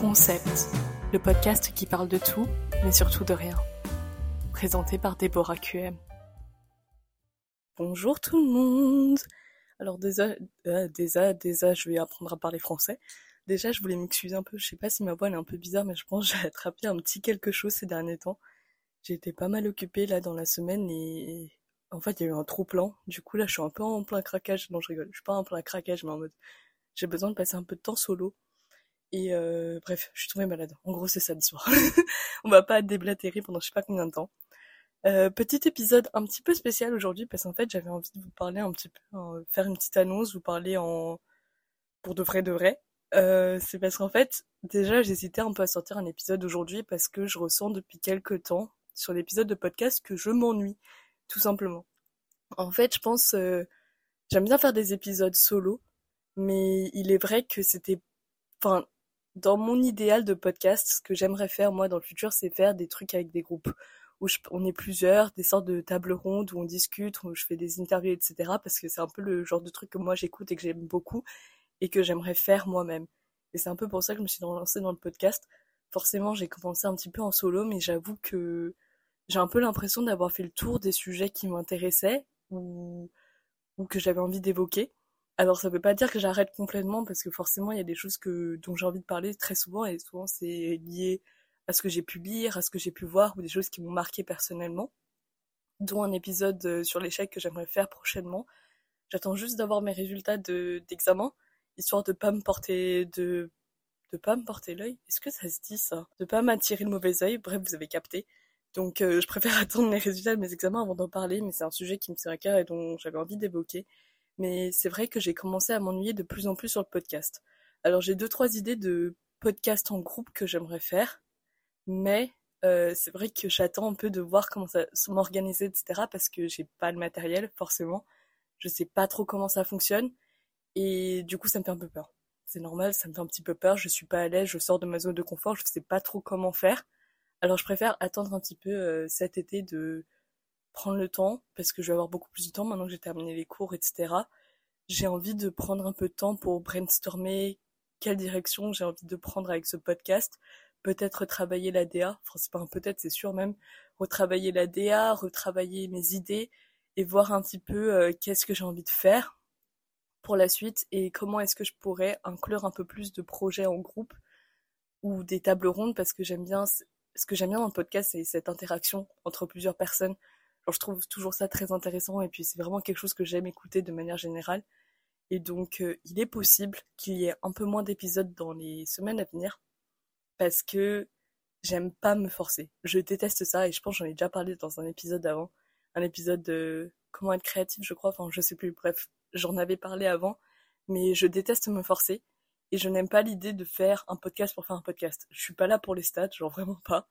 Concept, le podcast qui parle de tout, mais surtout de rien. Présenté par Déborah QM. Bonjour tout le monde Alors déjà, euh, déjà, déjà, je vais apprendre à parler français. Déjà, je voulais m'excuser un peu, je sais pas si ma voix est un peu bizarre, mais je pense que j'ai attrapé un petit quelque chose ces derniers temps. J'ai été pas mal occupée là dans la semaine et en fait il y a eu un trop plan. Du coup là je suis un peu en plein craquage. Non je rigole, je suis pas en plein craquage mais en mode j'ai besoin de passer un peu de temps solo. Et euh, bref, je suis tombée malade. En gros, c'est ça l'histoire. On va pas déblatérer pendant je sais pas combien de temps. Euh, petit épisode un petit peu spécial aujourd'hui parce qu'en fait j'avais envie de vous parler un petit peu, hein, faire une petite annonce, vous parler en pour de vrai de vrai. Euh, c'est parce qu'en fait déjà j'hésitais un peu à sortir un épisode aujourd'hui parce que je ressens depuis quelques temps sur l'épisode de podcast que je m'ennuie tout simplement. En fait, je pense euh, j'aime bien faire des épisodes solo, mais il est vrai que c'était enfin dans mon idéal de podcast, ce que j'aimerais faire moi dans le futur, c'est faire des trucs avec des groupes où on est plusieurs, des sortes de tables rondes où on discute, où je fais des interviews, etc. Parce que c'est un peu le genre de truc que moi j'écoute et que j'aime beaucoup et que j'aimerais faire moi-même. Et c'est un peu pour ça que je me suis lancée dans le podcast. Forcément, j'ai commencé un petit peu en solo, mais j'avoue que j'ai un peu l'impression d'avoir fait le tour des sujets qui m'intéressaient ou, ou que j'avais envie d'évoquer. Alors ça veut pas dire que j'arrête complètement parce que forcément il y a des choses que dont j'ai envie de parler très souvent et souvent c'est lié à ce que j'ai pu lire, à ce que j'ai pu voir ou des choses qui m'ont marqué personnellement, dont un épisode euh, sur l'échec que j'aimerais faire prochainement. J'attends juste d'avoir mes résultats de d'examen histoire de pas me porter de de pas me porter l'œil. Est-ce que ça se dit ça? De pas m'attirer le mauvais œil. Bref, vous avez capté. Donc euh, je préfère attendre les résultats de mes examens avant d'en parler, mais c'est un sujet qui me tient à cœur et dont j'avais envie d'évoquer. Mais c'est vrai que j'ai commencé à m'ennuyer de plus en plus sur le podcast. Alors j'ai deux trois idées de podcasts en groupe que j'aimerais faire, mais euh, c'est vrai que j'attends un peu de voir comment ça m'organiser, etc. Parce que j'ai pas le matériel forcément, je sais pas trop comment ça fonctionne et du coup ça me fait un peu peur. C'est normal, ça me fait un petit peu peur. Je suis pas à l'aise, je sors de ma zone de confort, je sais pas trop comment faire. Alors je préfère attendre un petit peu euh, cet été de prendre le temps, parce que je vais avoir beaucoup plus de temps maintenant que j'ai terminé les cours, etc. J'ai envie de prendre un peu de temps pour brainstormer quelle direction j'ai envie de prendre avec ce podcast. Peut-être retravailler la DA, enfin c'est pas un peut-être, c'est sûr même, retravailler la DA, retravailler mes idées et voir un petit peu euh, qu'est-ce que j'ai envie de faire pour la suite et comment est-ce que je pourrais inclure un peu plus de projets en groupe ou des tables rondes parce que j'aime bien ce que j'aime bien dans le podcast c'est cette interaction entre plusieurs personnes je trouve toujours ça très intéressant et puis c'est vraiment quelque chose que j'aime écouter de manière générale. Et donc euh, il est possible qu'il y ait un peu moins d'épisodes dans les semaines à venir parce que j'aime pas me forcer. Je déteste ça et je pense j'en ai déjà parlé dans un épisode avant, un épisode de comment être créatif, je crois, enfin je sais plus, bref, j'en avais parlé avant, mais je déteste me forcer et je n'aime pas l'idée de faire un podcast pour faire un podcast. Je suis pas là pour les stats, genre vraiment pas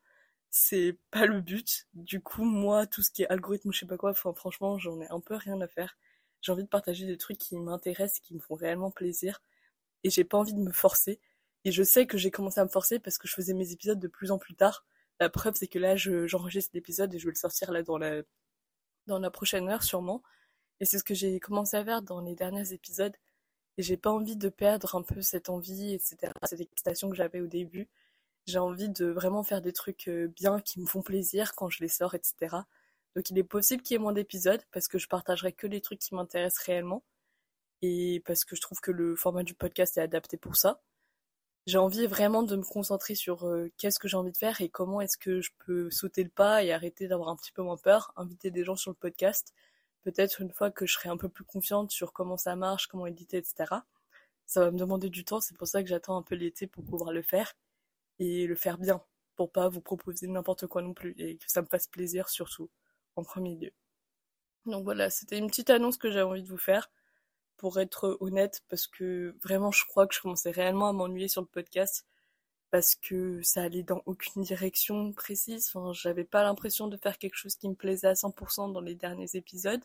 c'est pas le but. Du coup, moi, tout ce qui est algorithme je sais pas quoi, enfin, franchement, j'en ai un peu rien à faire. J'ai envie de partager des trucs qui m'intéressent, qui me font réellement plaisir. Et j'ai pas envie de me forcer. Et je sais que j'ai commencé à me forcer parce que je faisais mes épisodes de plus en plus tard. La preuve, c'est que là, j'enregistre l'épisode et je vais le sortir là dans la, dans la prochaine heure, sûrement. Et c'est ce que j'ai commencé à faire dans les derniers épisodes. Et j'ai pas envie de perdre un peu cette envie, etc., cette excitation que j'avais au début j'ai envie de vraiment faire des trucs euh, bien qui me font plaisir quand je les sors, etc. Donc il est possible qu'il y ait moins d'épisodes parce que je partagerai que les trucs qui m'intéressent réellement et parce que je trouve que le format du podcast est adapté pour ça. J'ai envie vraiment de me concentrer sur euh, qu'est-ce que j'ai envie de faire et comment est-ce que je peux sauter le pas et arrêter d'avoir un petit peu moins peur, inviter des gens sur le podcast, peut-être une fois que je serai un peu plus confiante sur comment ça marche, comment éditer, etc. Ça va me demander du temps, c'est pour ça que j'attends un peu l'été pour pouvoir le faire et le faire bien pour pas vous proposer n'importe quoi non plus et que ça me fasse plaisir surtout en premier lieu. Donc voilà, c'était une petite annonce que j'avais envie de vous faire pour être honnête parce que vraiment je crois que je commençais réellement à m'ennuyer sur le podcast parce que ça allait dans aucune direction précise. Enfin, j'avais pas l'impression de faire quelque chose qui me plaisait à 100% dans les derniers épisodes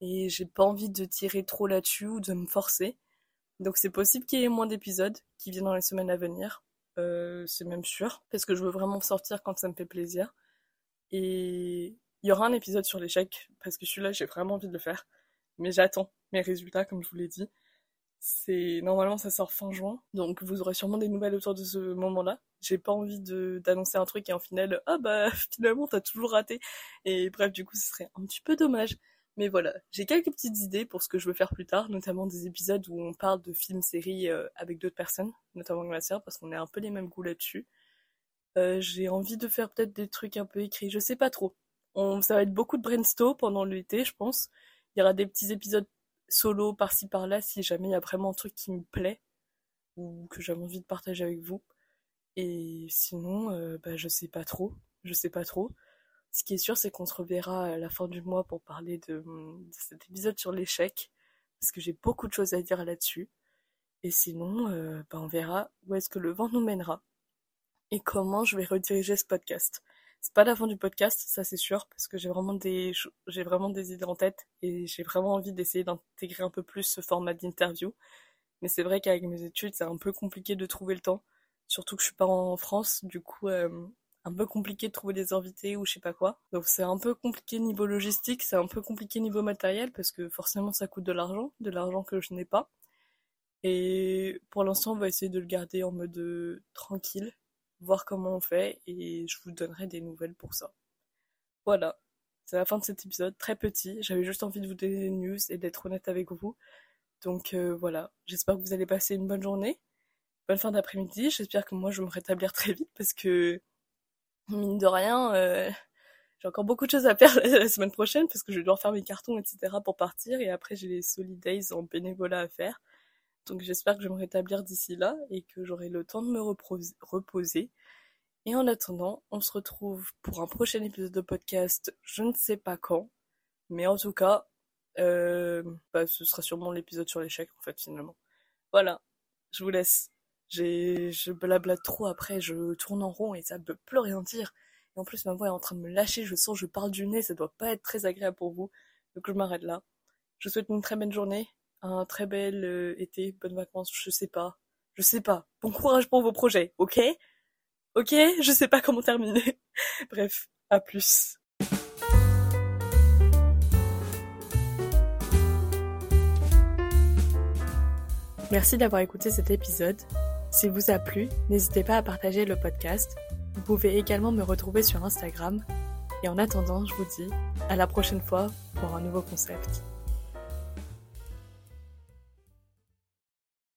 et j'ai pas envie de tirer trop là-dessus ou de me forcer. Donc c'est possible qu'il y ait moins d'épisodes qui viennent dans les semaines à venir. Euh, c'est même sûr, parce que je veux vraiment sortir quand ça me fait plaisir. Et il y aura un épisode sur l'échec, parce que celui-là, j'ai vraiment envie de le faire. Mais j'attends mes résultats, comme je vous l'ai dit. C'est normalement ça sort fin juin, donc vous aurez sûrement des nouvelles autour de ce moment-là. J'ai pas envie d'annoncer un truc et en final, ah bah finalement t'as toujours raté. Et bref, du coup, ce serait un petit peu dommage. Mais voilà, j'ai quelques petites idées pour ce que je veux faire plus tard, notamment des épisodes où on parle de films, séries euh, avec d'autres personnes, notamment avec ma sœur, parce qu'on a un peu les mêmes goûts là-dessus. Euh, j'ai envie de faire peut-être des trucs un peu écrits, je sais pas trop. On, ça va être beaucoup de brainstorm pendant l'été, je pense. Il y aura des petits épisodes solo par-ci par-là si jamais il y a vraiment un truc qui me plaît ou que j'avais envie de partager avec vous. Et sinon, euh, bah, je sais pas trop. Je sais pas trop. Ce qui est sûr, c'est qu'on se reverra à la fin du mois pour parler de, cet épisode sur l'échec, parce que j'ai beaucoup de choses à dire là-dessus. Et sinon, euh, bah, on verra où est-ce que le vent nous mènera et comment je vais rediriger ce podcast. C'est pas la fin du podcast, ça c'est sûr, parce que j'ai vraiment des j'ai vraiment des idées en tête et j'ai vraiment envie d'essayer d'intégrer un peu plus ce format d'interview. Mais c'est vrai qu'avec mes études, c'est un peu compliqué de trouver le temps, surtout que je suis pas en France, du coup euh, un peu compliqué de trouver des invités ou je sais pas quoi. Donc c'est un peu compliqué niveau logistique, c'est un peu compliqué niveau matériel parce que forcément ça coûte de l'argent, de l'argent que je n'ai pas. Et pour l'instant, on va essayer de le garder en mode euh, tranquille, voir comment on fait et je vous donnerai des nouvelles pour ça. Voilà, c'est la fin de cet épisode, très petit. J'avais juste envie de vous donner des news et d'être honnête avec vous. Donc euh, voilà, j'espère que vous allez passer une bonne journée, bonne fin d'après-midi. J'espère que moi je vais me rétablir très vite parce que mine de rien, euh, j'ai encore beaucoup de choses à faire la semaine prochaine parce que je dois faire mes cartons, etc. pour partir et après j'ai les Solidays en bénévolat à faire. Donc j'espère que je vais me rétablir d'ici là et que j'aurai le temps de me reposer. Et en attendant, on se retrouve pour un prochain épisode de podcast, je ne sais pas quand, mais en tout cas, euh, bah, ce sera sûrement l'épisode sur l'échec en fait finalement. Voilà, je vous laisse. Je blablate trop après, je tourne en rond et ça ne peut plus rien dire. Et en plus, ma voix est en train de me lâcher, je sens, je parle du nez, ça doit pas être très agréable pour vous. Donc je m'arrête là. Je vous souhaite une très belle journée, un très bel euh, été, bonnes vacances, je sais pas. Je sais pas. Bon courage pour vos projets, ok? Ok? Je sais pas comment terminer. Bref, à plus. Merci d'avoir écouté cet épisode. S'il vous a plu, n'hésitez pas à partager le podcast. Vous pouvez également me retrouver sur Instagram. Et en attendant, je vous dis à la prochaine fois pour un nouveau concept.